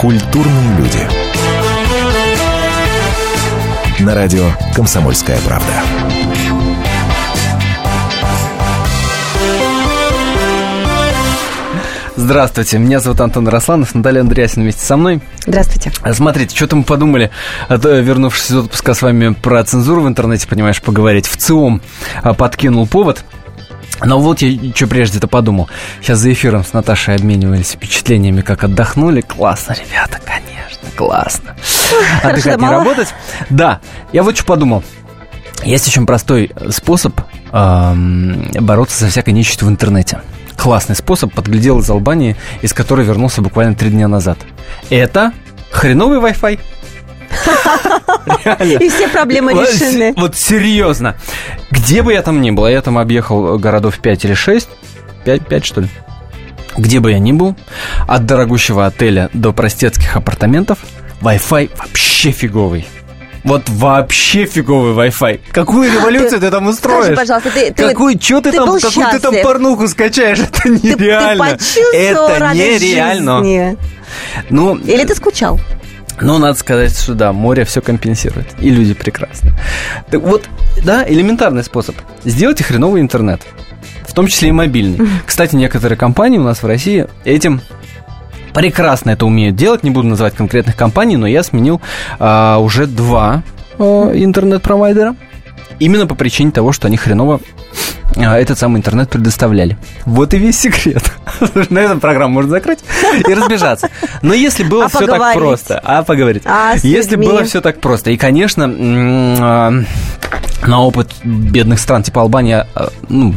Культурные люди. На радио «Комсомольская правда». Здравствуйте, меня зовут Антон Росланов, Наталья Андреасин вместе со мной. Здравствуйте. Смотрите, что-то мы подумали, а вернувшись из отпуска с вами про цензуру в интернете, понимаешь, поговорить. В ЦИОМ а, подкинул повод – но вот я что прежде-то подумал. Сейчас за эфиром с Наташей обменивались впечатлениями, как отдохнули. Классно, ребята, конечно, классно. Отдыхать не работать. Да, я вот что подумал. Есть очень простой способ эм, бороться со всякой нечистью в интернете. Классный способ подглядел из Албании, из которой вернулся буквально три дня назад. Это хреновый Wi-Fi. И все проблемы решены. Вот серьезно. Где бы я там ни был, я там объехал городов 5 или 6, 5, 5 что ли, где бы я ни был, от дорогущего отеля до простецких апартаментов, Wi-Fi вообще фиговый. Вот вообще фиговый Wi-Fi. Какую революцию ты, ты там устроишь? Скажи, пожалуйста, ты, ты, что ты, ты там, какую счастлив. ты там порнуху скачаешь? Это нереально. Ты, ты это нереально. Жизни. Ну, Или ты скучал? Но надо сказать, что да, море все компенсирует. И люди прекрасны. Так вот, да, элементарный способ. Сделайте хреновый интернет. В том числе и мобильный. Кстати, некоторые компании у нас в России этим прекрасно это умеют делать. Не буду называть конкретных компаний, но я сменил а, уже два а, интернет-провайдера. Именно по причине того, что они хреново этот самый интернет предоставляли. Вот и весь секрет. На этом программу можно закрыть и разбежаться. Но если было а все поговорить. так просто, а поговорить. А если людьми. было все так просто, и, конечно, а, на опыт бедных стран типа Албания, а, ну,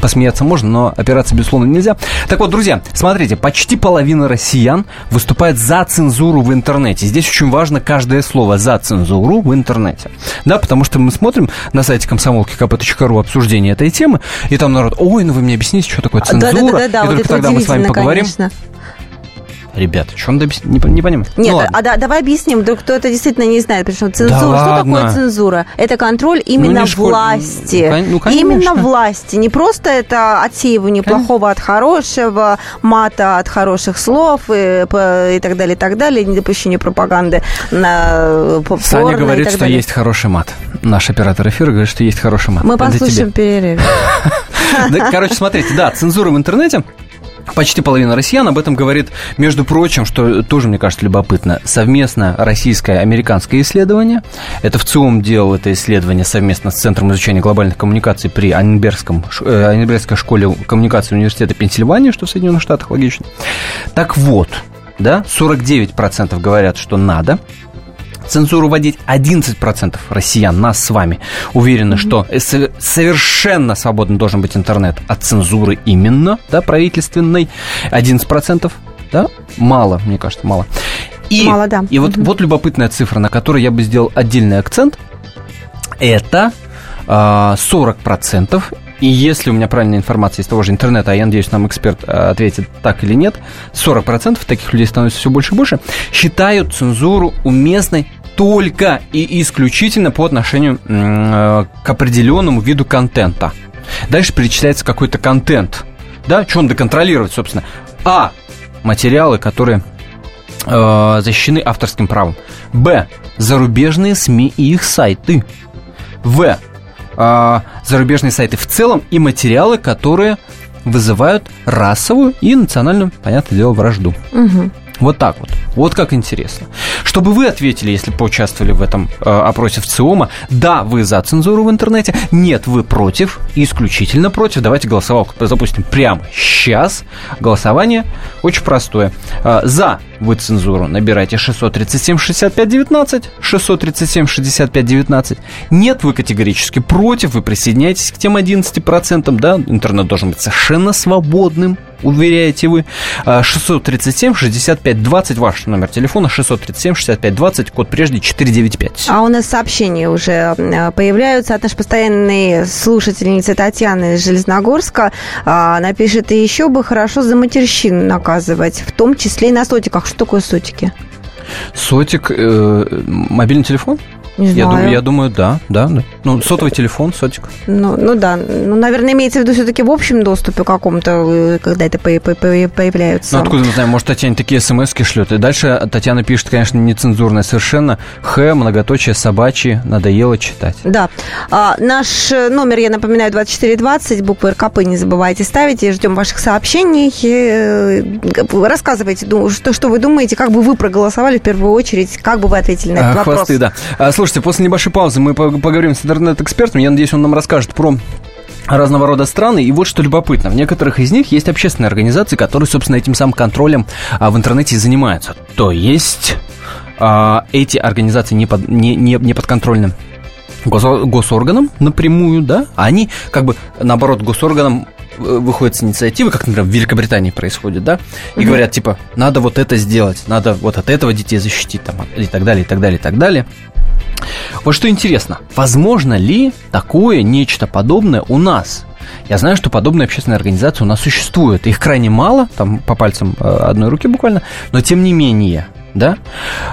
посмеяться можно, но опираться, безусловно, нельзя. Так вот, друзья, смотрите, почти половина россиян выступает за цензуру в интернете. Здесь очень важно каждое слово «за цензуру» в интернете. Да, потому что мы смотрим на сайте комсомолки kp.ru обсуждение этой темы, и там народ, ой, ну вы мне объясните, что такое цензура, да, да, да, да, и вот только тогда мы с вами поговорим. Конечно. Ребята, что он добис... не, не понимаю. Нет, ну, а да, давай объясним, вдруг кто-то действительно не знает, что цензура, да что ладно. такое цензура? Это контроль именно ну, школ... власти. Ну, конечно. Именно власти. Не просто это отсеивание конечно. плохого от хорошего, мата от хороших слов и, и так далее, и так далее, недопущение пропаганды на Саня говорит, что есть хороший мат. Наш оператор эфира говорит, что есть хороший мат. Мы послушаем перерыв. Короче, смотрите, да, цензура в интернете Почти половина россиян об этом говорит, между прочим, что тоже, мне кажется, любопытно, совместно российское американское исследование. Это в ЦИОМ делал это исследование совместно с Центром изучения глобальных коммуникаций при Анненбергском, э, Анненбергской школе коммуникации Университета Пенсильвании, что в Соединенных Штатах логично. Так вот, да, 49% говорят, что надо, цензуру вводить. 11% россиян, нас с вами, уверены, mm-hmm. что совершенно свободно должен быть интернет от цензуры именно, да, правительственной. 11%, да, мало, мне кажется, мало. И, мало, да. И вот, mm-hmm. вот любопытная цифра, на которой я бы сделал отдельный акцент. Это э, а, 40% и если у меня правильная информация из того же интернета, а я надеюсь, нам эксперт э, ответит так или нет, 40% таких людей становится все больше и больше, считают цензуру уместной только и исключительно по отношению э, к определенному виду контента. Дальше перечисляется какой-то контент. Да, что он доконтролировать, собственно. А. Материалы, которые э, защищены авторским правом. Б. Зарубежные СМИ и их сайты. В э, зарубежные сайты в целом и материалы, которые вызывают расовую и национальную, понятное дело, вражду. Угу. Вот так вот. Вот как интересно. Чтобы вы ответили, если поучаствовали в этом э, опросе в ЦИОМа, да, вы за цензуру в интернете, нет, вы против, исключительно против. Давайте голосовалку запустим прямо сейчас. Голосование очень простое. Э, за вы цензуру набирайте 637 65 19, 637 65 19. Нет, вы категорически против, вы присоединяетесь к тем 11%, да, интернет должен быть совершенно свободным, уверяете вы. 637 65 20, ваш номер телефона, 637 65 20, код прежде 495. А у нас сообщения уже э, появляются от нашей постоянной слушательницы Татьяны из Железногорска. А, она пишет, и еще бы хорошо за матерщину наказывать, в том числе и на сотиках. Что такое сотики? Сотик, э, мобильный телефон? Не знаю. Я думаю, я думаю, да, да, да. Ну, сотовый телефон, сотик. Ну, ну да. Ну, наверное, имеется в виду все-таки в общем доступе каком-то, э, когда это появляется. Ну, откуда мы знаем, может, Татьяна такие смс шлет. И дальше Татьяна пишет, конечно, нецензурное совершенно. Х, многоточие, собачьи, надоело читать. Да. А, наш номер, я напоминаю, 2420, буквы РКП не забывайте ставить. И ждем ваших сообщений. И, э, рассказывайте, что, что вы думаете, как бы вы проголосовали в первую очередь, как бы вы ответили на этот а, вопрос. Хвосты, да. А, Слушайте, после небольшой паузы мы поговорим с интернет-экспертом. Я надеюсь, он нам расскажет про разного рода страны. И вот что любопытно, в некоторых из них есть общественные организации, которые, собственно, этим самым контролем а, в интернете и занимаются. То есть а, эти организации не, под, не, не, не подконтрольны госорганам напрямую, да, а они как бы наоборот госорганам выходят с инициативы, как, например, в Великобритании происходит, да, и mm говорят, типа, надо вот это сделать, надо вот от этого детей защитить, там, и так далее, и так далее, и так далее. Вот что интересно, возможно ли такое нечто подобное у нас? Я знаю, что подобные общественные организации у нас существуют. Их крайне мало, там по пальцам э, одной руки буквально, но тем не менее, да?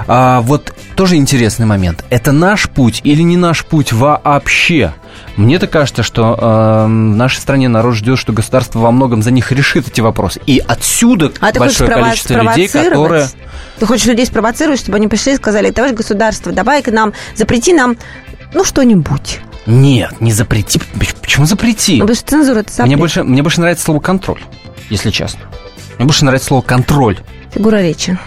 А, вот тоже интересный момент. Это наш путь или не наш путь вообще? Мне-то кажется, что э, в нашей стране народ ждет, что государство во многом за них решит эти вопросы. И отсюда а большое количество людей, которые... Ты хочешь людей спровоцировать, чтобы они пришли и сказали, товарищ государство, давай к нам, запрети нам, ну, что-нибудь. Нет, не запрети. Почему запрети? Ну, потому что цензура это запрет. Мне больше, мне больше нравится слово контроль, если честно. Мне больше нравится слово контроль. Фигура речи.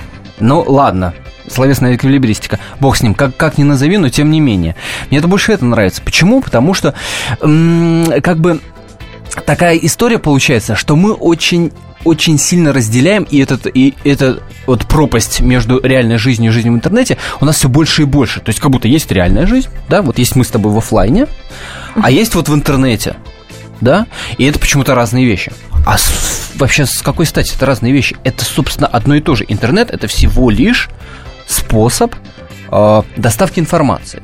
Ну, ладно, словесная эквилибристика. Бог с ним, как, как ни назови, но тем не менее. Мне это больше это нравится. Почему? Потому что, м- как бы, такая история получается, что мы очень очень сильно разделяем, и, этот, и эта вот пропасть между реальной жизнью и жизнью в интернете у нас все больше и больше. То есть как будто есть реальная жизнь, да, вот есть мы с тобой в офлайне, а есть вот в интернете, да, и это почему-то разные вещи. А с, вообще с какой стати это разные вещи? Это, собственно, одно и то же. Интернет это всего лишь способ э, доставки информации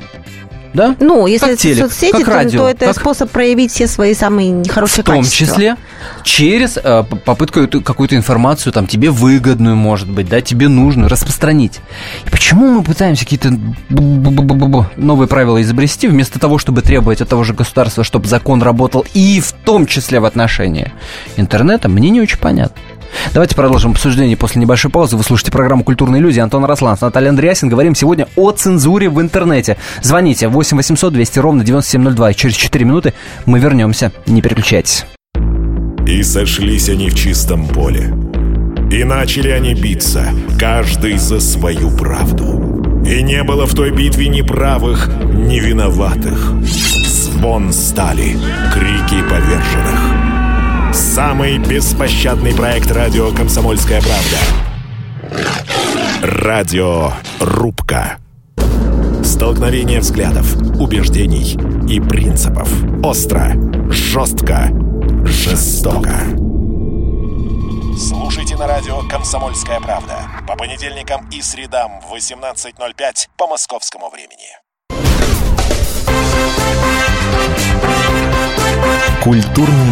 да? Ну, если как это телек, соцсети, как то, радио, то это как... способ проявить все свои самые нехорошие качества. В том числе через э, попытку какую-то информацию, там, тебе выгодную, может быть, да, тебе нужную, распространить. И почему мы пытаемся какие-то новые правила изобрести, вместо того, чтобы требовать от того же государства, чтобы закон работал и в том числе в отношении интернета, мне не очень понятно. Давайте продолжим обсуждение после небольшой паузы. Вы слушаете программу «Культурные люди». Антон Рослан, Наталья Андреасин. Говорим сегодня о цензуре в интернете. Звоните 8 800 200 ровно 9702. И через 4 минуты мы вернемся. Не переключайтесь. И сошлись они в чистом поле. И начали они биться, каждый за свою правду. И не было в той битве ни правых, ни виноватых. Звон стали, крики поверженных. Самый беспощадный проект радио «Комсомольская правда». Радио «Рубка». Столкновение взглядов, убеждений и принципов. Остро, жестко, жестоко. Слушайте на радио «Комсомольская правда» по понедельникам и средам в 18.05 по московскому времени. Культурные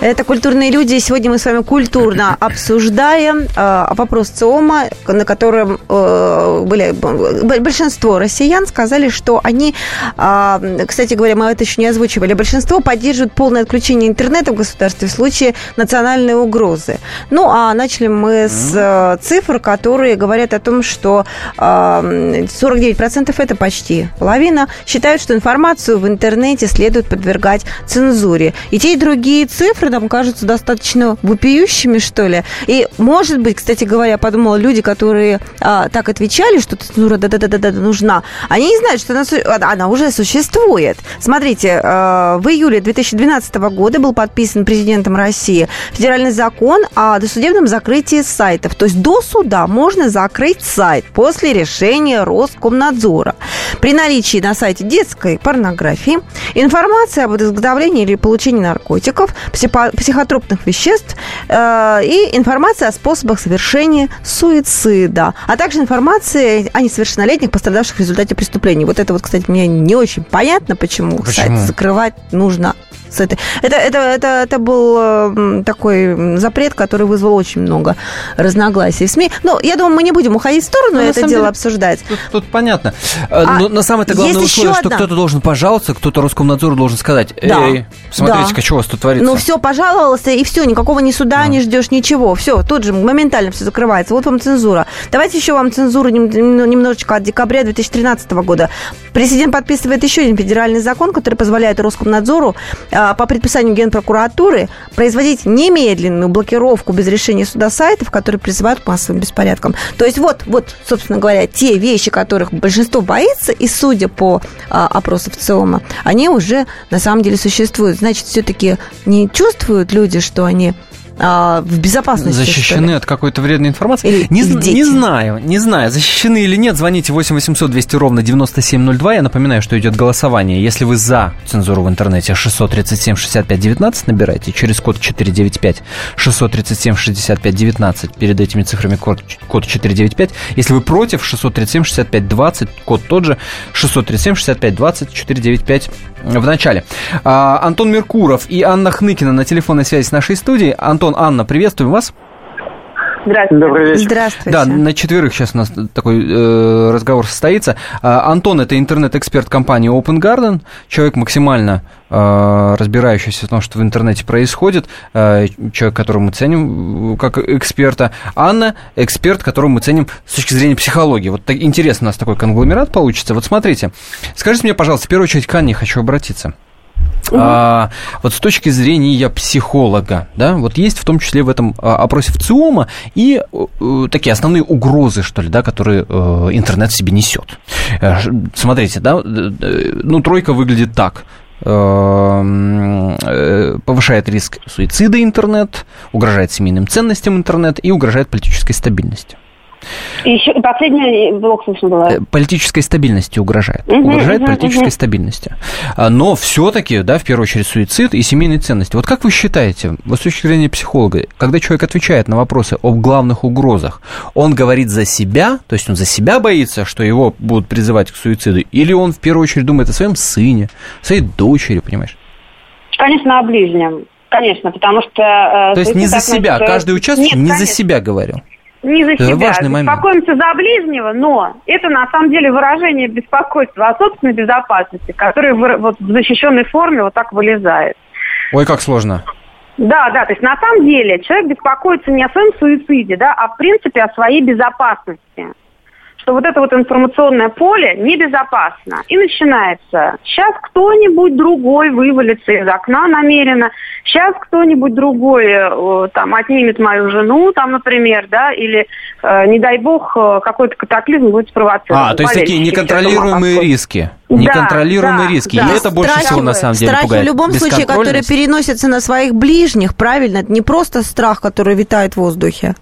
Это «Культурные люди». Сегодня мы с вами культурно обсуждаем э, вопрос ЦИОМа, на котором э, были большинство россиян сказали, что они, э, кстати говоря, мы это еще не озвучивали, большинство поддерживают полное отключение интернета в государстве в случае национальной угрозы. Ну, а начали мы с э, цифр, которые говорят о том, что э, 49% это почти половина считают, что информацию в интернете следует подвергать цензуре. И те, и другие цифры цифры нам кажутся достаточно вопиющими, что ли. И, может быть, кстати говоря, я подумала, люди, которые а, так отвечали, что цензура да-да-да-да нужна, они не знают, что она, она уже существует. Смотрите, а, в июле 2012 года был подписан президентом России федеральный закон о досудебном закрытии сайтов. То есть до суда можно закрыть сайт после решения Роскомнадзора. При наличии на сайте детской порнографии, информации об изготовлении или получении наркотиков, психо психотропных веществ э, и информация о способах совершения суицида, а также информация о несовершеннолетних, пострадавших в результате преступлений. Вот это вот, кстати, мне не очень понятно, почему, почему? сайт закрывать нужно с этой. Это, это, это, это был такой запрет, который вызвал очень много разногласий в СМИ. Но я думаю, мы не будем уходить в сторону, ну, это дело деле, обсуждать. Тут, тут понятно. А, Но на самое-то главное условие, что кто-то должен пожаловаться, кто-то Роскомнадзору должен сказать, эй, да. смотрите-ка, да. что у вас тут творится. Ну все, пожаловался, и все, никакого ни суда да. не ждешь, ничего. Все, тут же моментально все закрывается. Вот вам цензура. Давайте еще вам цензуру немножечко от декабря 2013 года. Президент подписывает еще один федеральный закон, который позволяет Роскомнадзору а, по предписанию Генпрокуратуры производить немедленную блокировку без решения суда сайтов, которые призывают к массовым беспорядкам. То есть вот, вот, собственно говоря, те вещи, которых большинство боится, и судя по а, опросам ЦИОМа, они уже на самом деле существуют. Значит, все-таки не чувствуют люди, что они а, в безопасности. Защищены от какой-то вредной информации? Или, не, или не знаю, не знаю, защищены или нет. Звоните 8 800 200 ровно 9702. Я напоминаю, что идет голосование. Если вы за цензуру в интернете, 637 65 19 набирайте через код 495. 637 65 19 перед этими цифрами код, код 495. Если вы против, 637 65 20, код тот же, 637 65 20 495 в начале. А, Антон Меркуров и Анна Хныкина на телефонной связи с нашей студией. Антон, Анна, приветствуем вас. Здравствуйте. Добрый вечер. Здравствуйте. Да, на четверых сейчас у нас такой э, разговор состоится. А, Антон – это интернет-эксперт компании Open Garden, человек максимально разбирающийся в том, что в интернете происходит, э, человек, которого мы ценим как эксперта. Анна – эксперт, которого мы ценим с точки зрения психологии. Вот так, интересно у нас такой конгломерат получится. Вот смотрите, скажите мне, пожалуйста, в первую очередь к Анне хочу обратиться. Угу. А, вот с точки зрения психолога, да, вот есть в том числе в этом а, опросе в ЦИОМа и э, такие основные угрозы, что ли, да, которые э, интернет в себе несет. Э, смотрите, да, ну, тройка выглядит так повышает риск суицида интернет, угрожает семейным ценностям интернет и угрожает политической стабильности. Еще последний блок слышно было. Э, политической стабильности угрожает. Угу, угрожает угу, политической угу. стабильности. А, но все-таки, да, в первую очередь, суицид и семейные ценности. Вот как вы считаете, вот с точки зрения психолога, когда человек отвечает на вопросы об главных угрозах, он говорит за себя, то есть он за себя боится, что его будут призывать к суициду, или он в первую очередь думает о своем сыне, своей дочери, понимаешь? Конечно, о ближнем. Конечно, потому что... Э, то есть не за себя, каждый участник Нет, не конечно. за себя говорил не за себя. Важный момент. Беспокоимся за ближнего, но это на самом деле выражение беспокойства о собственной безопасности, которое вот в защищенной форме вот так вылезает. Ой, как сложно. Да, да, то есть на самом деле человек беспокоится не о своем суициде, да, а в принципе о своей безопасности что вот это вот информационное поле небезопасно. И начинается. Сейчас кто-нибудь другой вывалится из окна намеренно. Сейчас кто-нибудь другой э, там отнимет мою жену, там, например, да, или, э, не дай бог, э, какой-то катаклизм будет спровоцирован. А, то есть такие неконтролируемые риски. Неконтролируемые да, риски. Да. И это больше страхи, всего на самом деле страхи пугает. в любом случае, которые переносятся на своих ближних, правильно? Это не просто страх, который витает в воздухе.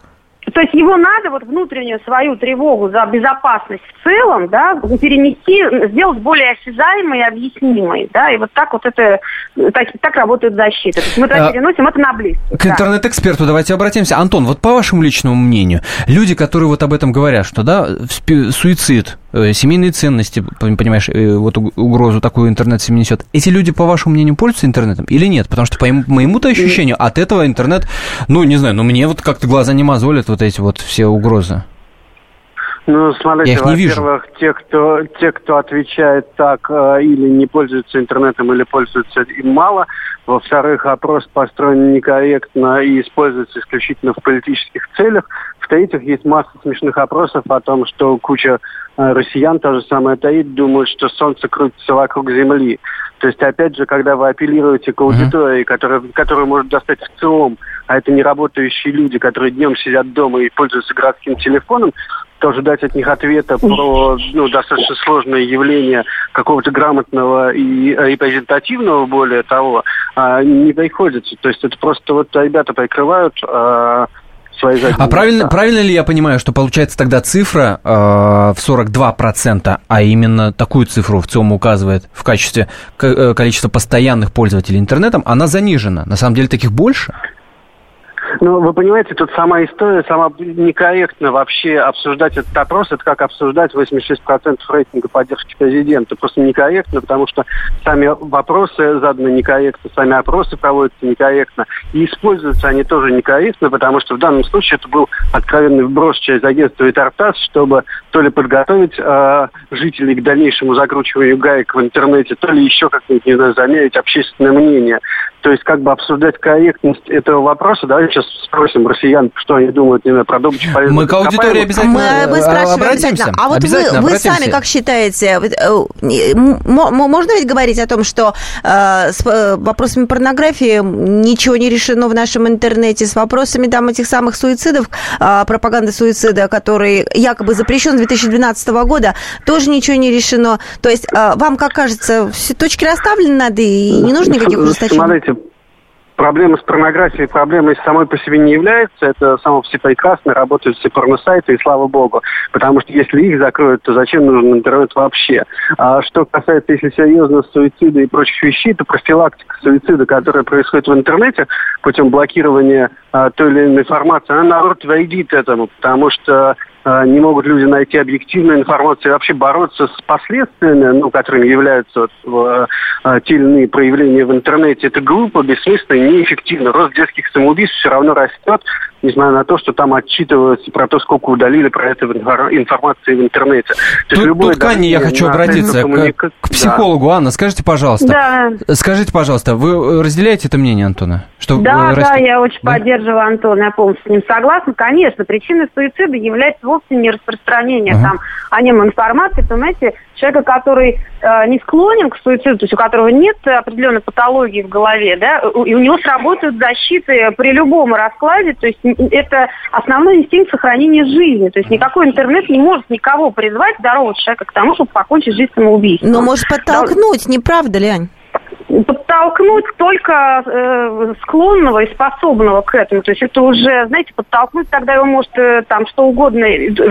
То есть его надо вот внутреннюю свою тревогу за безопасность в целом, да, перенести, сделать более осязаемой и объяснимой, да, и вот так вот это, так, так работает защита. То есть мы это а, переносим это на близких. К да. интернет-эксперту давайте обратимся. Антон, вот по вашему личному мнению, люди, которые вот об этом говорят, что, да, суицид, э, семейные ценности, понимаешь, э, вот угрозу такую интернет себе несет, эти люди, по вашему мнению, пользуются интернетом или нет? Потому что по моему-то ощущению от этого интернет, ну, не знаю, ну, мне вот как-то глаза не мозолят, вот эти вот все угрозы? Ну, смотрите, во-первых, те, кто, те, кто отвечает так э, или не пользуются интернетом, или пользуются им мало. Во-вторых, опрос построен некорректно и используется исключительно в политических целях. В-третьих, есть масса смешных опросов о том, что куча э, россиян, то же самое таит, думают, что Солнце крутится вокруг Земли. То есть, опять же, когда вы апеллируете к аудитории, которая, которую может достать в целом, а это не работающие люди, которые днем сидят дома и пользуются городским телефоном, то ожидать от них ответа про ну, достаточно сложное явление какого-то грамотного и репрезентативного, более того, а, не приходится. То есть это просто вот ребята прикрывают а, свои задние А правильно, правильно ли я понимаю, что получается тогда цифра э, в 42%, а именно такую цифру в ЦИОМ указывает в качестве э, количества постоянных пользователей интернетом, она занижена? На самом деле таких больше? Ну, вы понимаете, тут сама история, сама некорректно вообще обсуждать этот опрос. Это как обсуждать 86% рейтинга поддержки президента. Просто некорректно, потому что сами вопросы заданы некорректно, сами опросы проводятся некорректно. И используются они тоже некорректно, потому что в данном случае это был откровенный вброс через агентство Витартас, чтобы то ли подготовить э, жителей к дальнейшему закручиванию гаек в интернете, то ли еще как-нибудь, не знаю, замерить общественное мнение. То есть как бы обсуждать корректность этого вопроса, давайте сейчас спросим россиян, что они думают не знаю, про добычу полезных Мы к аудитории обязательно мы, мы спрашиваем обязательно. А вот обязательно вы, вы сами как считаете, э, можно ведь говорить о том, что э, с э, вопросами порнографии ничего не решено в нашем интернете, с вопросами там этих самых суицидов, э, пропаганды суицида, который якобы запрещен с 2012 года, тоже ничего не решено. То есть э, вам, как кажется, все точки расставлены надо и не нужно никаких ужесточений? Смотрите, проблема с порнографией проблемой самой по себе не является. Это само все прекрасно, работают все порносайты, и слава богу. Потому что если их закроют, то зачем нужен интернет вообще? А что касается, если серьезно, суицида и прочих вещей, то профилактика суицида, которая происходит в интернете путем блокирования а, той или иной информации, она, наоборот, вредит этому, потому что а, не могут люди найти объективную информацию и вообще бороться с последствиями, ну, которыми являются вот, э, те или иные проявления в интернете. Это глупо, бессмысленно и неэффективно. Рост детских самоубийств все равно растет, несмотря на то, что там отчитываются про то, сколько удалили про это информации в интернете. То тут, тут к Анне я хочу обратиться, к, к психологу. Да. Анна, скажите, пожалуйста, да. скажите, пожалуйста, вы разделяете это мнение Антона? Что да, да, я очень да? поддерживаю Антона, я полностью с ним согласна. Конечно, причиной суицида является вовсе не распространение uh-huh. там о нем информации, понимаете, человека, который э, не склонен к суициду, то есть у которого нет определенной патологии в голове, да, и у него сработают защиты при любом раскладе, то есть это основной инстинкт сохранения жизни, то есть никакой интернет не может никого призвать здорового человека к тому, чтобы покончить жизнь самоубийством. Но может подтолкнуть, да. не правда ли, Ань? Подтолкнуть только э, склонного и способного к этому. То есть это уже, знаете, подтолкнуть тогда его может э, там что угодно,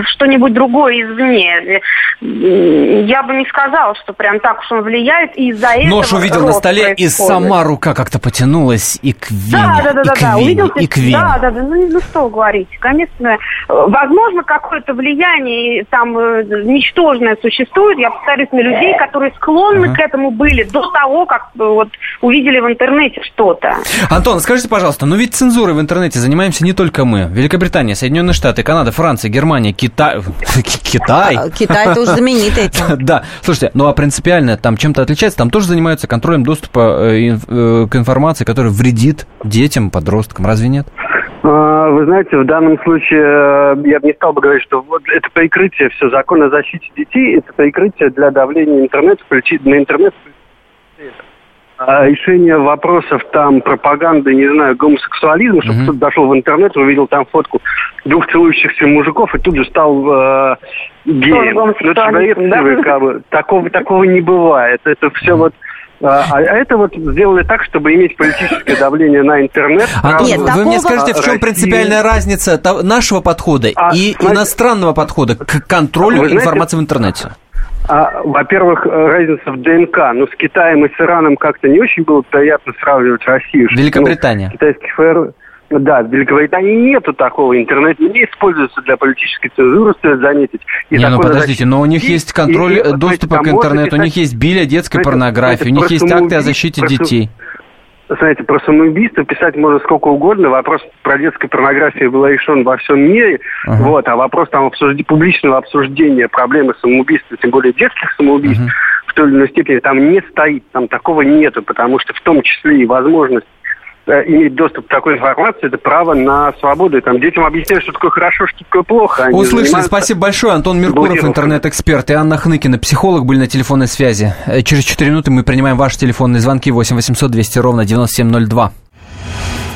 что-нибудь другое извне. Я бы не сказала, что прям так уж он влияет, и из-за этого Нож увидел на столе, происходит. и сама рука как-то потянулась и к вене, да, да, да, и да, к да, вене, увидел, и к вене. Да, да, да, ну, ну что говорить. Конечно, возможно, какое-то влияние там э, ничтожное существует. Я повторюсь, на людей, которые склонны uh-huh. к этому были до того, как вот увидели в интернете что-то. Антон, скажите, пожалуйста, ну ведь цензурой в интернете занимаемся не только мы. Великобритания, Соединенные Штаты, Канада, Франция, Германия, Китай... Китай? А, Китай тоже знаменит этим. Да, слушайте, ну а принципиально там чем-то отличается? Там тоже занимаются контролем доступа э, э, к информации, которая вредит детям, подросткам. Разве нет? А, вы знаете, в данном случае э, я бы не стал бы говорить, что вот это прикрытие все закон о защите детей, это прикрытие для давления интернета, на интернет решение вопросов там пропаганды, не знаю, гомосексуализма, чтобы mm-hmm. кто-то дошел в интернет, увидел там фотку двух целующихся мужиков и тут же стал э, геем. Ну, да? как бы, такого, такого не бывает. Это все mm-hmm. вот а, а это вот сделали так, чтобы иметь политическое давление на интернет. А Нет, вы такого... мне скажите, в чем принципиальная разница нашего подхода а, и смотрите, иностранного подхода к контролю знаете, информации в интернете? А, во-первых, разница в ДНК. Ну, с Китаем и с Ираном как-то не очень было приятно сравнивать Россию. Великобритания. Ну, китайский ФР... Да, в Великобритании нету такого. Интернет не используется для политической цензуры, стоит заметить. И не, ну подождите, но у них есть контроль и, доступа к интернету, писать... у них есть биля детской знаете, порнографии, у них есть акты о защите детей знаете, про самоубийство писать можно сколько угодно. Вопрос про детскую порнографию был решен во всем мире. Uh-huh. Вот, а вопрос там обсужди, публичного обсуждения проблемы самоубийства, тем более детских самоубийств, uh-huh. в той или иной степени там не стоит, там такого нету, потому что в том числе и возможность иметь доступ к такой информации, это право на свободу. И там детям объясняют, что такое хорошо, что такое плохо. Они Услышали, спасибо большое. Антон Меркуров, интернет-эксперт, и Анна Хныкина, психолог, были на телефонной связи. Э, через 4 минуты мы принимаем ваши телефонные звонки 8 800 200 ровно 9702.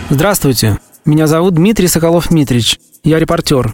Здравствуйте, меня зовут Дмитрий Соколов-Митрич. Я репортер.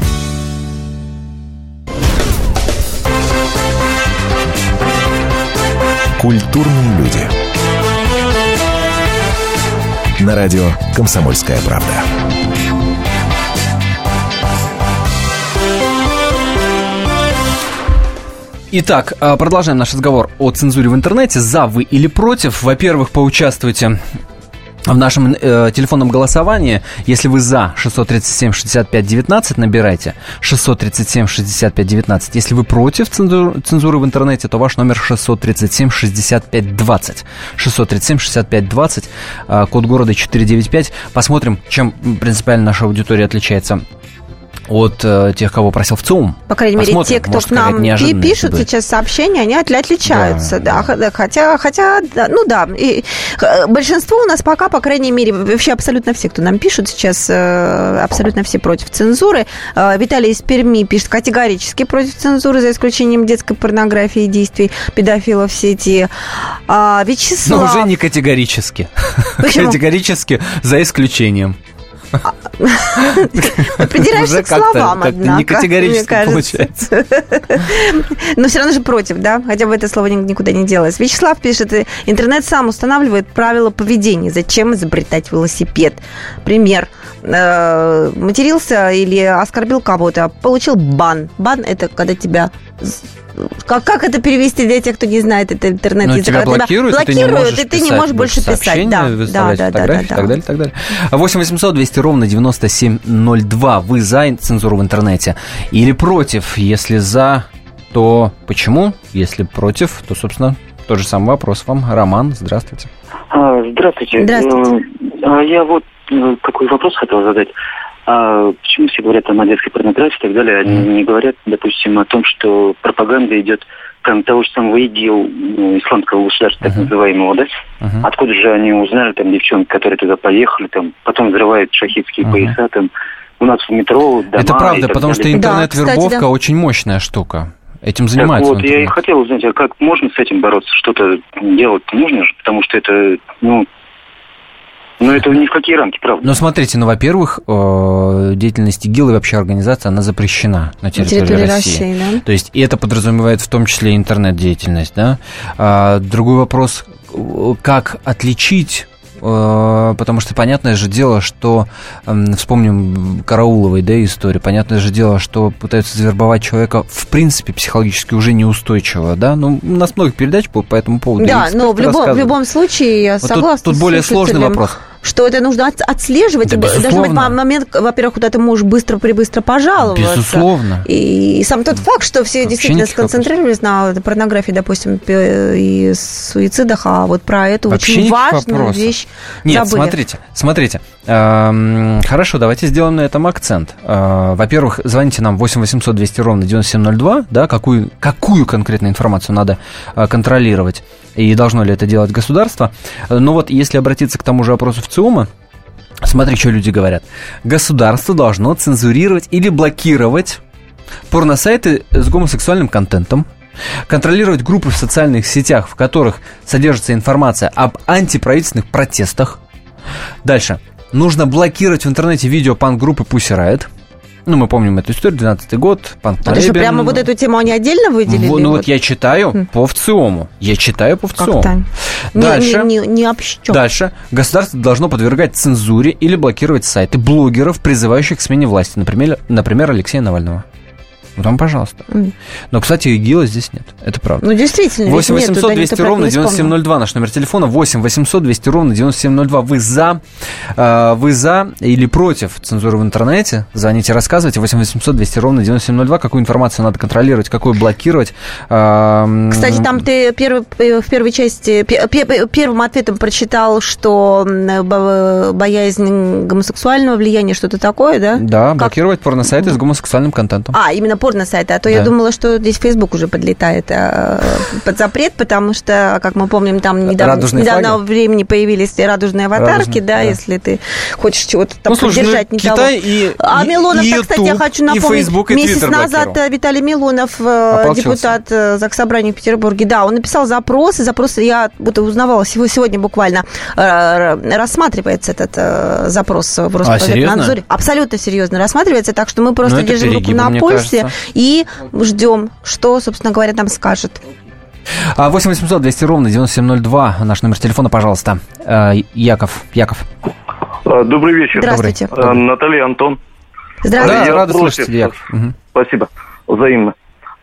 Культурные люди. На радио «Комсомольская правда». Итак, а, продолжаем наш разговор о цензуре в интернете. За вы или против? Во-первых, поучаствуйте в нашем э, телефонном голосовании, если вы за 637-65-19, набирайте 637-65-19. Если вы против цензуры, цензуры в интернете, то ваш номер 637-65-20. 637-65-20, э, код города 495. Посмотрим, чем принципиально наша аудитория отличается от э, тех, кого просил в ЦУМ. По крайней мере, те, кто может, к нам пишут сейчас сообщения, они отличаются, да. да. Хотя, хотя, да, ну да, и, большинство у нас пока, по крайней мере, вообще абсолютно все, кто нам пишут сейчас, э, абсолютно все против цензуры. Э, Виталий из Перми пишет категорически против цензуры, за исключением детской порнографии и действий педофилов в сети. А, Вячеслав... Но уже не категорически. Почему? Категорически за исключением. Придираешься к словам, однако. Не категорически получается. Но все равно же против, да? Хотя бы это слово никуда не делось. Вячеслав пишет, интернет сам устанавливает правила поведения. Зачем изобретать велосипед? Пример. Э, матерился или оскорбил кого-то, получил бан. Бан – это когда тебя как, как это перевести для тех, кто не знает это интернет язык? Тебя блокируют, блокируют, и ты не можешь больше писать. Да, да, да, да, да, и так далее, так далее. 8 800 200 ровно 9702. Вы за цензуру в интернете или против? Если за, то почему? Если против, то, собственно, тот же самый вопрос вам. Роман, здравствуйте. А, здравствуйте. Здравствуйте. А, я вот э, какой вопрос хотел задать. А почему все говорят там о детской порнографии и так далее? Они mm. не говорят, допустим, о том, что пропаганда идет прям того же самого ИГИЛ, ну, исламского государства, uh-huh. так называемого, да? Uh-huh. Откуда же они узнали, там, девчонки, которые туда поехали, там, потом взрывают шахидские uh-huh. пояса, там, у нас в метро, дома Это правда, потому далее. что интернет-вербовка да, да. очень мощная штука. Этим занимается. Так вот, я и хотел узнать, а как можно с этим бороться? Что-то делать нужно же, потому что это, ну, но это ни в какие рамки, правда. Но смотрите, ну, во-первых, э, деятельность ИГИЛ и вообще организация, она запрещена на территории, на территории России. России да? То есть, и это подразумевает в том числе интернет-деятельность, да. А, другой вопрос, как отличить Э, потому что понятное же дело, что вспомним Карауловой, да, историю, понятное же дело, что пытаются завербовать человека в принципе психологически уже неустойчивого, да, ну, у нас много передач по, по этому поводу. Да, но в любом, в любом случае я вот согласна. Тут, тут более сложный вопрос что это нужно отслеживать. Да, Должен быть момент, во-первых, куда ты можешь быстро прибыстро пожаловаться. Безусловно. И, и сам тот факт, что все Вообще действительно сконцентрировались вопрос. на порнографии, допустим, и суицидах, а вот про эту Вообще очень важную вопросов. вещь Нет, забыли. смотрите, смотрите. Эм, хорошо, давайте сделаем на этом акцент. Э, во-первых, звоните нам 8 800 200 ровно 9702, да, какую, какую конкретную информацию надо э, контролировать и должно ли это делать государство. Но вот если обратиться к тому же опросу в ЦИУМа, смотри, что люди говорят. Государство должно цензурировать или блокировать порносайты с гомосексуальным контентом, контролировать группы в социальных сетях, в которых содержится информация об антиправительственных протестах. Дальше. Нужно блокировать в интернете видео панк-группы Pussy Riot – ну, мы помним эту историю, 12 год, панк А ты что, прямо вот эту тему они отдельно выделили? В, ну, вот я читаю хм. по ВЦИОМу. Я читаю по ВЦИОМу. Как-то. Дальше, не, не, не общо. Дальше. Государство должно подвергать цензуре или блокировать сайты блогеров, призывающих к смене власти. Например, например Алексея Навального. Ну, там, пожалуйста. Mm. Но, кстати, ИГИЛа здесь нет. Это правда. Ну, действительно. 8 800 200 ровно 9702 наш номер телефона. 8 800 200 ровно 9702. Вы за, э, вы за или против цензуры в интернете? Звоните, рассказывайте. 8 800 200 ровно 9702. Какую информацию надо контролировать, какую блокировать. Э, кстати, там ты первый, в первой части, первым ответом прочитал, что боязнь гомосексуального влияния, что-то такое, да? Да, как? блокировать порносайты с гомосексуальным контентом. А, именно порно-сайты. А то да. я думала, что здесь Facebook уже подлетает э, под запрет, потому что, как мы помним, там недавно, недавно времени появились радужные аватарки, Радужные, да, да, если ты хочешь чего-то там ну, слушай, поддержать ну, не Китай того. И, а Милонов, и YouTube, кстати, я хочу напомнить, и Facebook, и месяц назад блокировал. Виталий Милонов, э, Ополчился. депутат э, Заксобрания в Петербурге, да, он написал запросы, запросы, я будто узнавала сегодня буквально, рассматривается этот запрос в Роспотребнадзоре. А, Абсолютно серьезно рассматривается, так что мы просто ну, держим руку на пульсе и ждем, что, собственно говоря, нам скажет. 8 800 200 ровно 9702, наш номер телефона, пожалуйста. Э, Яков, Яков. А, добрый вечер. Здравствуйте. Добрый. Наталья Антон. Здравствуйте. Да, я рада слышать, Яков. Спасибо. Взаимно.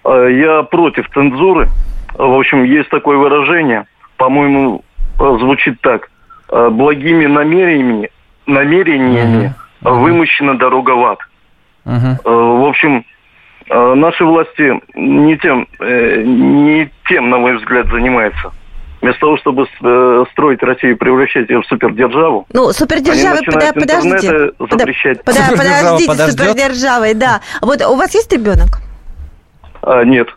Я против цензуры. В общем, есть такое выражение, по-моему, звучит так. Благими намерениями, намерениями угу. вымощена дорога в ад. Угу. В общем, наши власти не тем, э, не тем, на мой взгляд, занимаются. Вместо того, чтобы э, строить Россию и превращать ее в супердержаву. Ну, супердержавы, под, подождите. Запрещать. Под, подождите, супердержавой, да. Вот у вас есть ребенок? А, нет.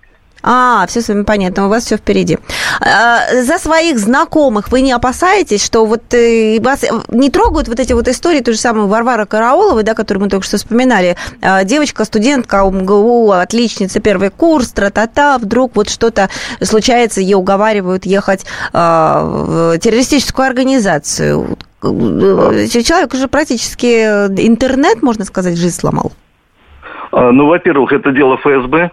А, все с вами понятно, у вас все впереди. А, за своих знакомых вы не опасаетесь, что вот э, вас не трогают вот эти вот истории, ту же самую Варвара Карауловой, да, которую мы только что вспоминали, а, девочка, студентка МГУ, отличница, первый курс, тра-та-та, вдруг вот что-то случается, ее уговаривают ехать а, в террористическую организацию. Человек уже практически интернет, можно сказать, жизнь сломал. Ну, во-первых, это дело ФСБ,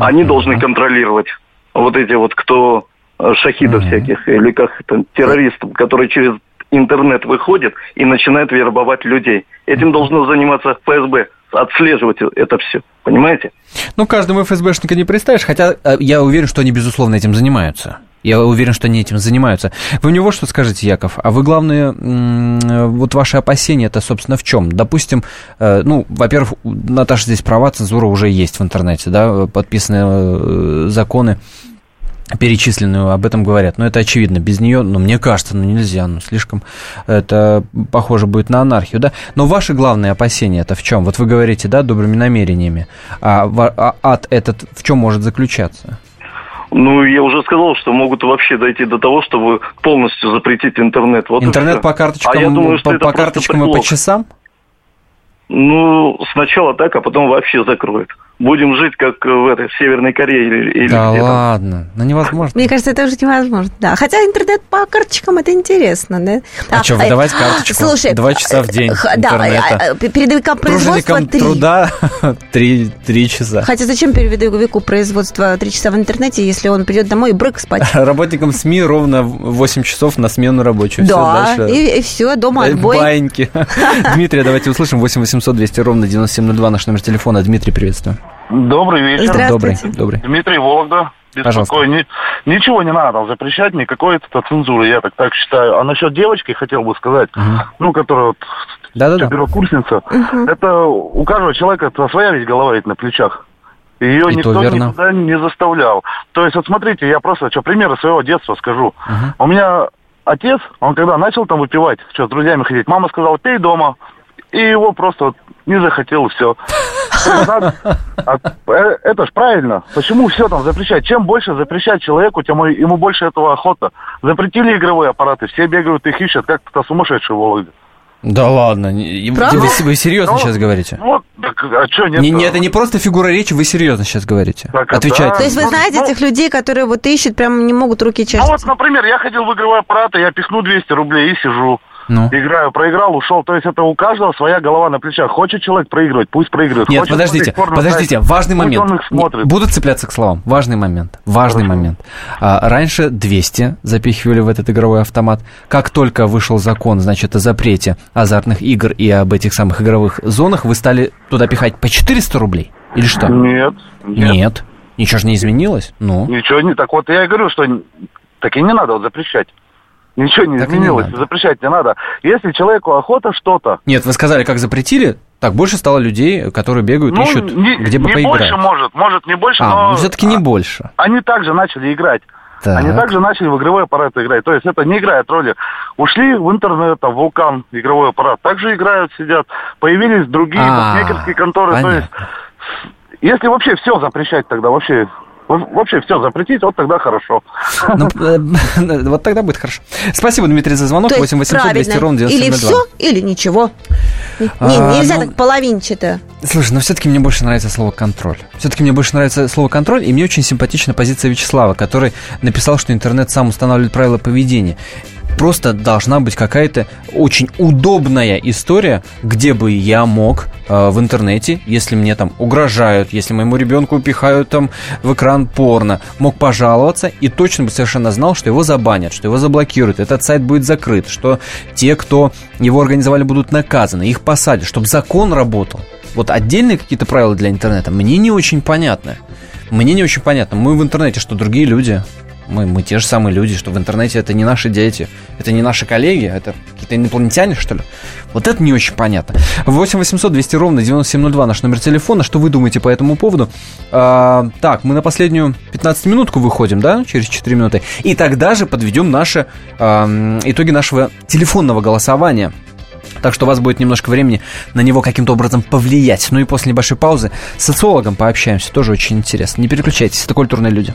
они должны контролировать вот эти вот, кто э, шахидов всяких, или как это, террористов, которые через интернет выходят и начинают вербовать людей. Этим должно заниматься ФСБ, отслеживать это все. Понимаете? Ну, каждому ФСБшника не представишь, хотя э, я уверен, что они, безусловно, этим занимаются. Я уверен, что они этим занимаются. Вы мне вот что скажите, Яков, а вы, главное, вот ваши опасения это, собственно, в чем? Допустим, э, ну, во-первых, Наташа здесь права, цензура уже есть в интернете, да, подписаны э, законы, перечисленную, об этом говорят. Но это очевидно. Без нее, ну, мне кажется, ну, нельзя, ну, слишком это похоже будет на анархию, да. Но ваши главные опасения это в чем? Вот вы говорите, да, добрыми намерениями. А, а ад этот в чем может заключаться? Ну, я уже сказал, что могут вообще дойти до того, чтобы полностью запретить интернет. Вот интернет по карточкам, а я думаю, что по, по карточкам и по часам? Ну, сначала так, а потом вообще закроют будем жить как в этой в Северной Корее или, Да ладно, ну невозможно. Мне кажется, это уже невозможно, да. Хотя интернет по карточкам это интересно, да. А, а что, выдавать карточку слушай, два часа в день да, интернета? А, передовикам производства три. труда три, три часа. Хотя зачем передовику производства три часа в интернете, если он придет домой и брык спать? Работникам СМИ ровно 8 часов на смену рабочую. Да, все, и, и все, дома отбой. Баиньки. Дмитрий, давайте услышим. 8 800 200 ровно 9702 наш номер телефона. Дмитрий, приветствую. Добрый вечер. Добрый, добрый. Дмитрий Вологда. Беспокой. Ни, ничего не надо запрещать, никакой это цензуры, я так, так считаю. А насчет девочки хотел бы сказать, угу. ну, которая вот Да-да-да. первокурсница, угу. это у каждого человека это своя ведь голова ведь на плечах. Ее И никто никуда не заставлял. То есть, вот смотрите, я просто что примеры своего детства скажу. Угу. У меня отец, он когда начал там выпивать, что, с друзьями ходить, мама сказала, пей дома. И его просто вот не захотел, и все. А, э, это ж правильно. Почему все там запрещать? Чем больше запрещать человеку, тем ему больше этого охота. Запретили игровые аппараты, все бегают их ищут, как то сумасшедший Вологда. Да ладно, вы, вы серьезно ну, сейчас говорите? Вот, так, а что нет? Не, не, это не просто фигура речи, вы серьезно сейчас говорите. Так, Отвечайте. Да. То есть вы знаете ну, этих людей, которые вот ищут, прям не могут руки чешить? Ну вот, например, я ходил в игровые аппараты, я пихну 200 рублей и сижу. Ну. Играю, проиграл, ушел. То есть это у каждого своя голова на плечах. Хочет человек проигрывать, пусть проигрывает. Нет, Хочет подождите, подождите, знать, важный момент. Буду цепляться к словам. Важный момент. Важный Хорошо. момент. А, раньше 200 запихивали в этот игровой автомат. Как только вышел закон, значит, о запрете азартных игр и об этих самых игровых зонах, вы стали туда пихать по 400 рублей? Или что? Нет. Нет. нет. Ничего же не изменилось? Ну. Ничего не так. Вот я и говорю, что так и не надо вот запрещать. Ничего не так изменилось, не запрещать не надо. Если человеку охота что-то... Нет, вы сказали, как запретили, так больше стало людей, которые бегают, ну, ищут, не, где бы не поиграть. больше может, может не больше, а, но... Ну, все-таки не больше. Они также начали играть. Так. Они также начали в игровой аппарат играть. То есть это не играет роли. Ушли в интернет, там, вулкан, игровой аппарат. Также играют, сидят. Появились другие а, конторы. Понятно. То есть, если вообще все запрещать тогда, вообще вообще все запретить, вот тогда хорошо. Ну, э, вот тогда будет хорошо. Спасибо, Дмитрий, за звонок. 8 800 200 ровно 9702. Или все, или ничего. А, нельзя ну, так половинчато. Слушай, но все-таки мне больше нравится слово контроль. Все-таки мне больше нравится слово контроль, и мне очень симпатична позиция Вячеслава, который написал, что интернет сам устанавливает правила поведения просто должна быть какая-то очень удобная история, где бы я мог э, в интернете, если мне там угрожают, если моему ребенку пихают там в экран порно, мог пожаловаться и точно бы совершенно знал, что его забанят, что его заблокируют, этот сайт будет закрыт, что те, кто его организовали, будут наказаны, их посадят, чтобы закон работал. Вот отдельные какие-то правила для интернета мне не очень понятны. Мне не очень понятно. Мы в интернете, что другие люди. Мы, мы те же самые люди, что в интернете это не наши дети, это не наши коллеги, это какие-то инопланетяне, что ли. Вот это не очень понятно. 8 800 200 ровно 9702 наш номер телефона. Что вы думаете по этому поводу? А, так, мы на последнюю 15 минутку выходим, да, через 4 минуты. И тогда же подведем наши а, итоги нашего телефонного голосования. Так что у вас будет немножко времени на него каким-то образом повлиять. Ну и после небольшой паузы с социологом пообщаемся. Тоже очень интересно. Не переключайтесь, это культурные люди.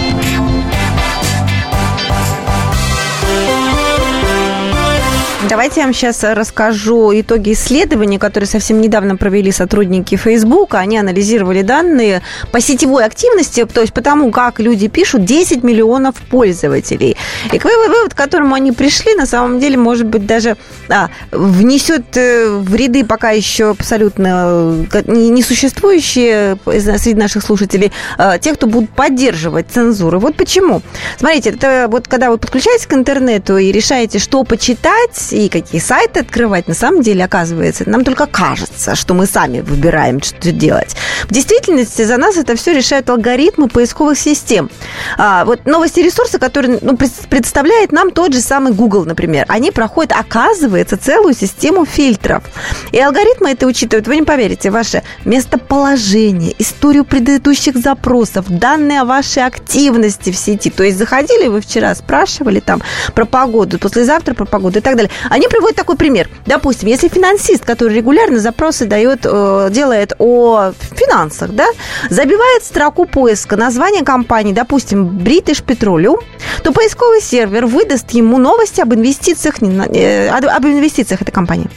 Давайте я вам сейчас расскажу итоги исследования, которые совсем недавно провели сотрудники Facebook. Они анализировали данные по сетевой активности, то есть по тому, как люди пишут, 10 миллионов пользователей. И вывод, к которому они пришли, на самом деле, может быть, даже а, внесет э, в ряды пока еще абсолютно э, несуществующие среди наших слушателей, а, те, кто будут поддерживать цензуру. Вот почему. Смотрите, это вот когда вы подключаетесь к интернету и решаете, что почитать, и какие сайты открывать, на самом деле, оказывается, нам только кажется, что мы сами выбираем, что делать. В действительности за нас это все решают алгоритмы поисковых систем. А, вот новости ресурсы, которые ну, представляет нам тот же самый Google, например, они проходят, оказывается, целую систему фильтров. И алгоритмы это учитывают, вы не поверите, ваше местоположение, историю предыдущих запросов, данные о вашей активности в сети. То есть заходили вы вчера, спрашивали там про погоду, послезавтра про погоду и так далее. Они приводят такой пример. Допустим, если финансист, который регулярно запросы дает, э, делает о финансах, да, забивает строку поиска название компании, допустим, British Petroleum, то поисковый сервер выдаст ему новости об инвестициях, э, об инвестициях этой компании.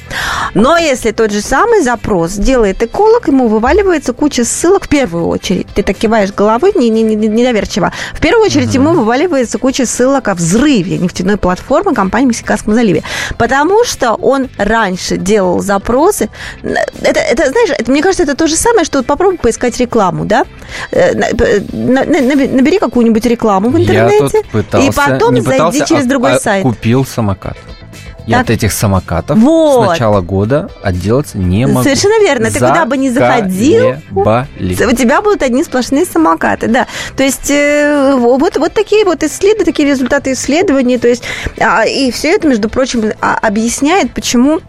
Но если тот же самый запрос делает эколог, ему вываливается куча ссылок в первую очередь. Ты так киваешь головой не, не, не, недоверчиво. В первую очередь ему вываливается куча ссылок о взрыве нефтяной платформы компании в Мексиканском заливе. Потому что он раньше делал запросы. Это, это знаешь, это, мне кажется, это то же самое, что вот попробуй поискать рекламу, да? Э, набери какую-нибудь рекламу в интернете. Я тут пытался, и потом зайди через а, другой а, сайт. Купил самокат. Я так. от этих самокатов вот. с начала года отделаться не могу. Совершенно верно. Ты куда бы ни заходил, у тебя будут одни сплошные самокаты. Да. То есть э, вот, вот такие вот исследования, такие результаты исследований. То есть, а, и все это, между прочим, а, объясняет, почему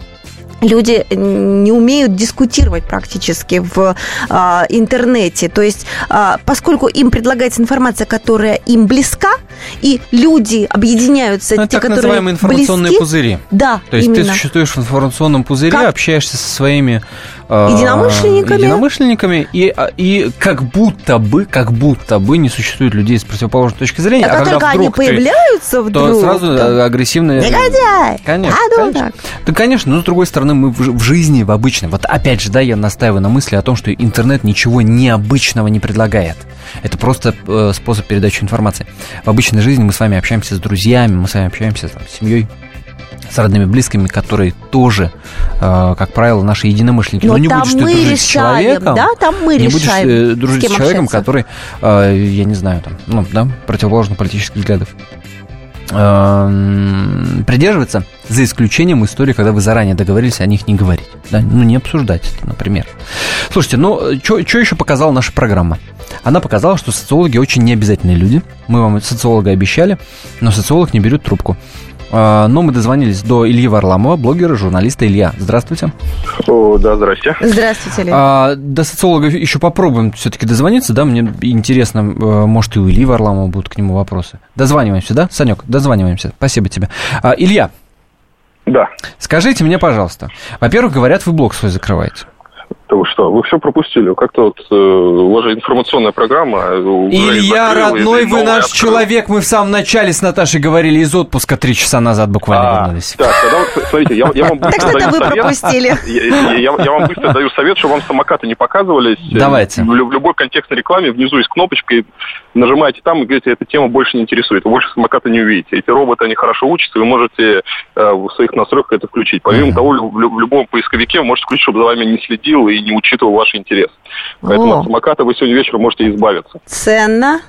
люди не умеют дискутировать практически в а, интернете. То есть, а, поскольку им предлагается информация, которая им близка, и люди объединяются, ну, те, так которые называемые информационные близки, пузыри. Да, То есть именно. ты существуешь в информационном пузыре, как? общаешься со своими а, единомышленниками. единомышленниками и, а, и как будто бы, как будто бы не существует людей с противоположной точки зрения. А, а когда только они появляются ты, вдруг, то сразу то... агрессивные... Негодяй! Конечно, а, конечно. Так. Да, конечно, но с другой стороны, мы в, в жизни, в обычной, вот опять же, да, я настаиваю на мысли о том, что интернет ничего необычного не предлагает. Это просто э, способ передачи информации. В обычной жизни мы с вами общаемся с друзьями, мы с вами общаемся там, с семьей, с родными близкими, которые тоже, э, как правило, наши единомышленники. Но, Но не будешь ты дружить решаем, с человеком, да, там мы не решаем, будешь э, дружить с, с человеком, общаться. который, э, я не знаю, там, ну, да, противоположно политических взглядов э, придерживаться, за исключением истории, когда вы заранее договорились о них не говорить. Да? Ну, не обсуждать это, например. Слушайте, ну, что еще показала наша программа? Она показала, что социологи очень необязательные люди. Мы вам социолога обещали, но социолог не берет трубку. а, но мы дозвонились до Ильи Варламова, блогера, журналиста Илья. Здравствуйте. О, да, здрасте. Здравствуйте, Илья. А, до социолога еще попробуем все-таки дозвониться, да, мне интересно, э, может, и у Ильи Варламова будут к нему вопросы. Дозваниваемся, да, Санек, дозваниваемся. Спасибо тебе. А, Илья. Да. Скажите мне, пожалуйста, во-первых, говорят, вы блог свой закрываете. Да вы что, вы все пропустили. Как-то вот э, у вас же информационная программа. А Илья, родной, вы наш открыл. человек. Мы в самом начале с Наташей говорили из отпуска три часа назад буквально а, вернулись. Так, тогда вот, смотрите, я, я вам быстро даю вы пропустили. Я, я, я вам быстро даю совет, чтобы вам самокаты не показывались. Давайте. В, в любой контекстной рекламе внизу есть кнопочка, и нажимаете там и говорите, эта тема больше не интересует. Вы больше самоката не увидите. Эти роботы, они хорошо учатся, вы можете э, в своих настройках это включить. Помимо uh-huh. того, в, в любом поисковике вы можете включить, чтобы за вами не следил и не учитывал ваши интересы. Поэтому О. от самоката вы сегодня вечером можете избавиться. Ценно.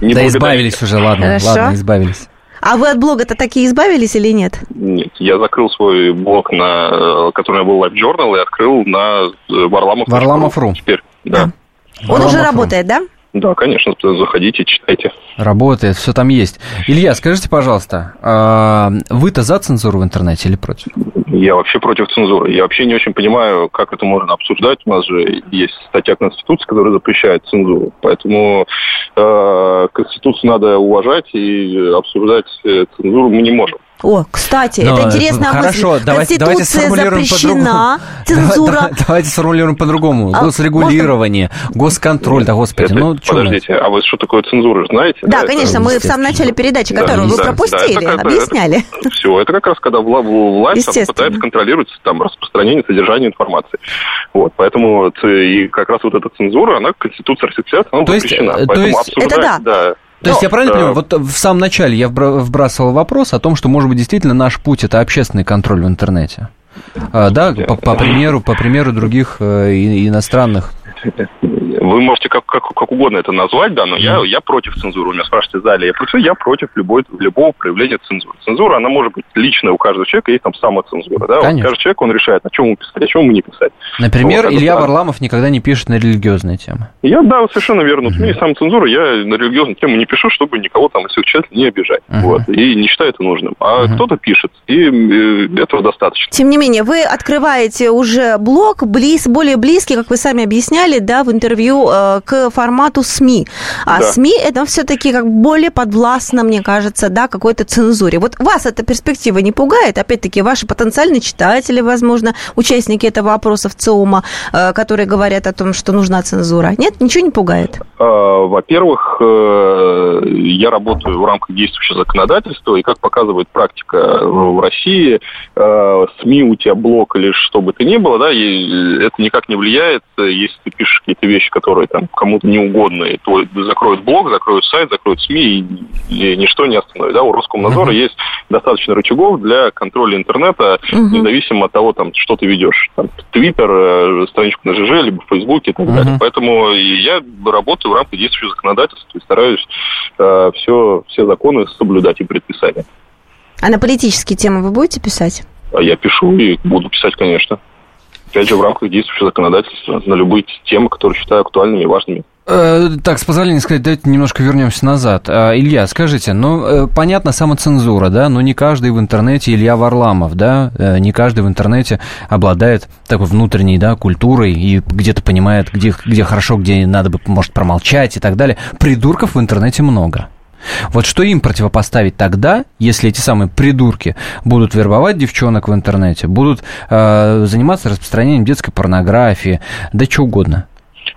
Не да избавились уже, ладно, Хорошо. ладно, избавились. А вы от блога-то такие избавились или нет? Нет, я закрыл свой блог, на, который у меня был Live Journal, и открыл на э, Варламов. Варламов.ру. Теперь, да. А. Он уже работает, да? Да, конечно, заходите, читайте. Работает, все там есть. Илья, скажите, пожалуйста, а вы-то за цензуру в интернете или против? Я вообще против цензуры. Я вообще не очень понимаю, как это можно обсуждать. У нас же есть статья Конституции, которая запрещает цензуру. Поэтому э, Конституцию надо уважать и обсуждать э, цензуру мы не можем. О, кстати, Но, это интересная хорошо, мысль. Давайте, давайте сформулируем запрещена, цензура. Да, да, давайте сформулируем по-другому. А, Госрегулирование, можно... госконтроль, да господи. Это, ну, подождите, мы? а вы что такое цензура знаете? Да, да конечно, мы в самом начале передачи, которую да, вы да, пропустили, да, это, объясняли. Это, все, это как раз когда власть пытается контролировать там, распространение, содержание информации. Вот, поэтому и как раз вот эта цензура, она Конституция Российской она запрещена. Есть, то есть, это да. да то есть я правильно понимаю, вот в самом начале я вбрасывал вопрос о том, что, может быть, действительно наш путь это общественный контроль в интернете. А, да, по, по примеру, по примеру других э, иностранных вы можете как, как, как угодно это назвать, да, но я, я против цензуры. У меня спрашиваете, да ли я против, я против любой, любого проявления цензуры. Цензура, она может быть личная у каждого человека, есть там самоцензура. Да? Вот каждый человек, он решает, на чем ему писать, о чем ему не писать. Например, вот, Илья это, Варламов никогда не пишет на религиозные темы. Я, да, совершенно верно. Uh-huh. У меня есть самоцензура, я на религиозные темы не пишу, чтобы никого там, если человек не обижать. Uh-huh. Вот, и не считаю это нужным. А uh-huh. кто-то пишет, и э, этого достаточно. Тем не менее, вы открываете уже блог близ, более близкий, как вы сами объясняли, да, в интервью э, к формату СМИ. А да. СМИ это все-таки как более подвластно, мне кажется, да, какой-то цензуре. Вот вас эта перспектива не пугает? Опять-таки, ваши потенциальные читатели, возможно, участники этого опроса в ЦИОМа, э, которые говорят о том, что нужна цензура. Нет, ничего не пугает? А, во-первых, э, я работаю в рамках действующего законодательства, и как показывает практика в России, СМИ у тебя блок или что бы то ни было, да, и это никак не влияет, если ты пишешь какие-то вещи, которые там кому-то не угодны, то закроют блог, закроют сайт, закроют СМИ, и, и ничто не остановит. Да, у Роскомнадзора uh-huh. есть достаточно рычагов для контроля интернета, uh-huh. независимо от того, там, что ты ведешь. Там, Твиттер, э, страничку на ЖЖ, либо в Фейсбуке и так uh-huh. далее. Поэтому я работаю в рамках действующего законодательства и стараюсь э, все, все законы соблюдать и предписания. А на политические темы вы будете писать? А я пишу и буду писать, конечно опять же, в рамках действующего законодательства на любые темы, которые считаю актуальными и важными. Э, так, с позволения сказать, давайте немножко вернемся назад. А, Илья, скажите, ну, э, понятно, самоцензура, да, но не каждый в интернете Илья Варламов, да, э, не каждый в интернете обладает такой внутренней, да, культурой и где-то понимает, где, где хорошо, где надо бы, может, промолчать и так далее. Придурков в интернете много. Вот что им противопоставить тогда, если эти самые придурки будут вербовать девчонок в интернете, будут э, заниматься распространением детской порнографии, да что угодно?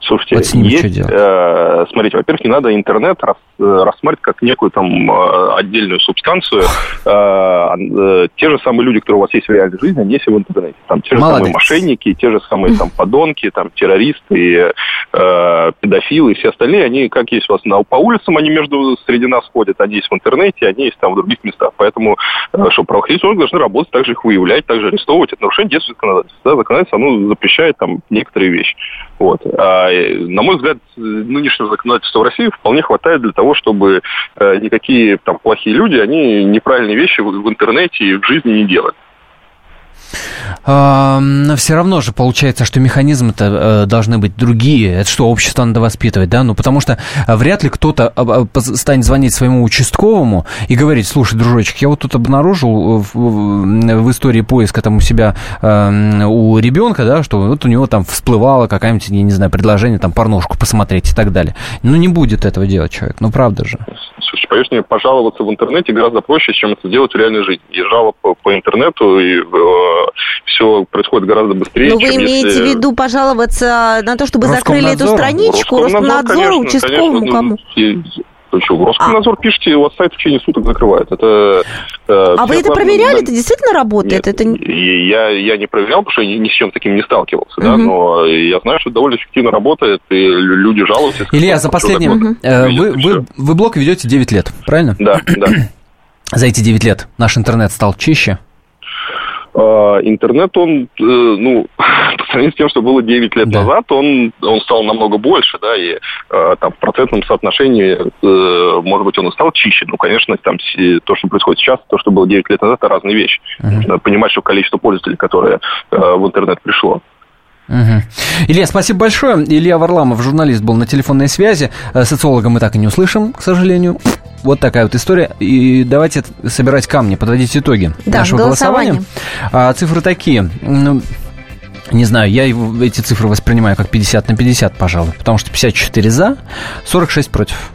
Слушайте, вот с ними есть, что делать? Э, смотрите, во-первых, не надо интернет рас, э, рассматривать как некую там э, отдельную субстанцию. Э, э, те же самые люди, которые у вас есть в реальной жизни, они есть и в интернете. Там те же Молодец. самые мошенники, те же самые там подонки, там террористы, э, педофилы и все остальные, они как есть у вас на, по улицам, они между среди нас ходят, они есть в интернете, они есть там в других местах. Поэтому, э, что правоохранительные органы должны работать, также их выявлять, также арестовывать. Это нарушение действует законодательства. Да, законодательство, оно запрещает там некоторые вещи. Вот. А, на мой взгляд, нынешнего законодательства в России вполне хватает для того, чтобы э, никакие там плохие люди, они неправильные вещи в, интернете и в жизни не делали. Но все равно же получается, что механизмы-то э, должны быть другие. Это что, общество надо воспитывать, да? Ну, потому что вряд ли кто-то а, станет звонить своему участковому и говорить, слушай, дружочек, я вот тут обнаружил в, истории поиска там у себя э, у ребенка, да, что вот у него там всплывало какая-нибудь, я не знаю, предложение там порнушку посмотреть и так далее. Ну, не будет этого делать человек, ну, правда же. Слушайте, поверьте мне, пожаловаться в интернете гораздо проще, чем это делать в реальной жизни. И жалоб по, интернету, и э, все происходит гораздо быстрее. Но вы имеете если... в виду пожаловаться на то, чтобы закрыли эту страничку, Роскомнадзору, участковому конечно, кому? То что, Роскомнадзор а. пишите, у вас сайт в течение суток закрывает. Это, э, а вы это проверяли? Это действительно работает? Нет, это... Я, я не проверял, потому что я ни с чем таким не сталкивался, угу. да, но я знаю, что это довольно эффективно работает, и люди жалуются. Илья, за последним... Угу. Вы, вы, вы блог ведете 9 лет, правильно? Да, да. За эти 9 лет наш интернет стал чище? А, интернет, он, э, ну, по сравнению с тем, что было 9 лет да. назад, он, он стал намного больше, да, и э, там в процентном соотношении, э, может быть, он и стал чище. Ну, конечно, там то, что происходит сейчас, то, что было 9 лет назад, это разные вещи. Uh-huh. Нужно понимать, что количество пользователей, которое в интернет пришло. Угу. Илья, спасибо большое. Илья Варламов, журналист, был на телефонной связи. Социолога мы так и не услышим, к сожалению. Вот такая вот история. И давайте собирать камни, подводить итоги да, нашего голосования. А, цифры такие. Ну, не знаю, я эти цифры воспринимаю как 50 на 50, пожалуй. Потому что 54 за, 46 против.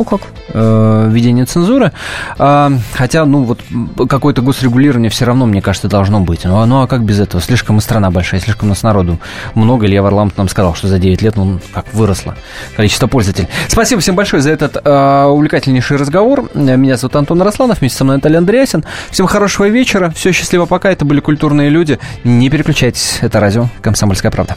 О, как? Э, введение цензуры. А, хотя, ну, вот какое-то госрегулирование все равно, мне кажется, должно быть. Ну, ну, а как без этого? Слишком и страна большая, слишком у нас народу много. Илья Варламов нам сказал, что за 9 лет, ну, как выросло количество пользователей. Спасибо всем большое за этот э, увлекательнейший разговор. Меня зовут Антон Росланов, вместе со мной Наталья Андреасин. Всем хорошего вечера. Все, счастливо пока. Это были культурные люди. Не переключайтесь. Это радио «Комсомольская правда».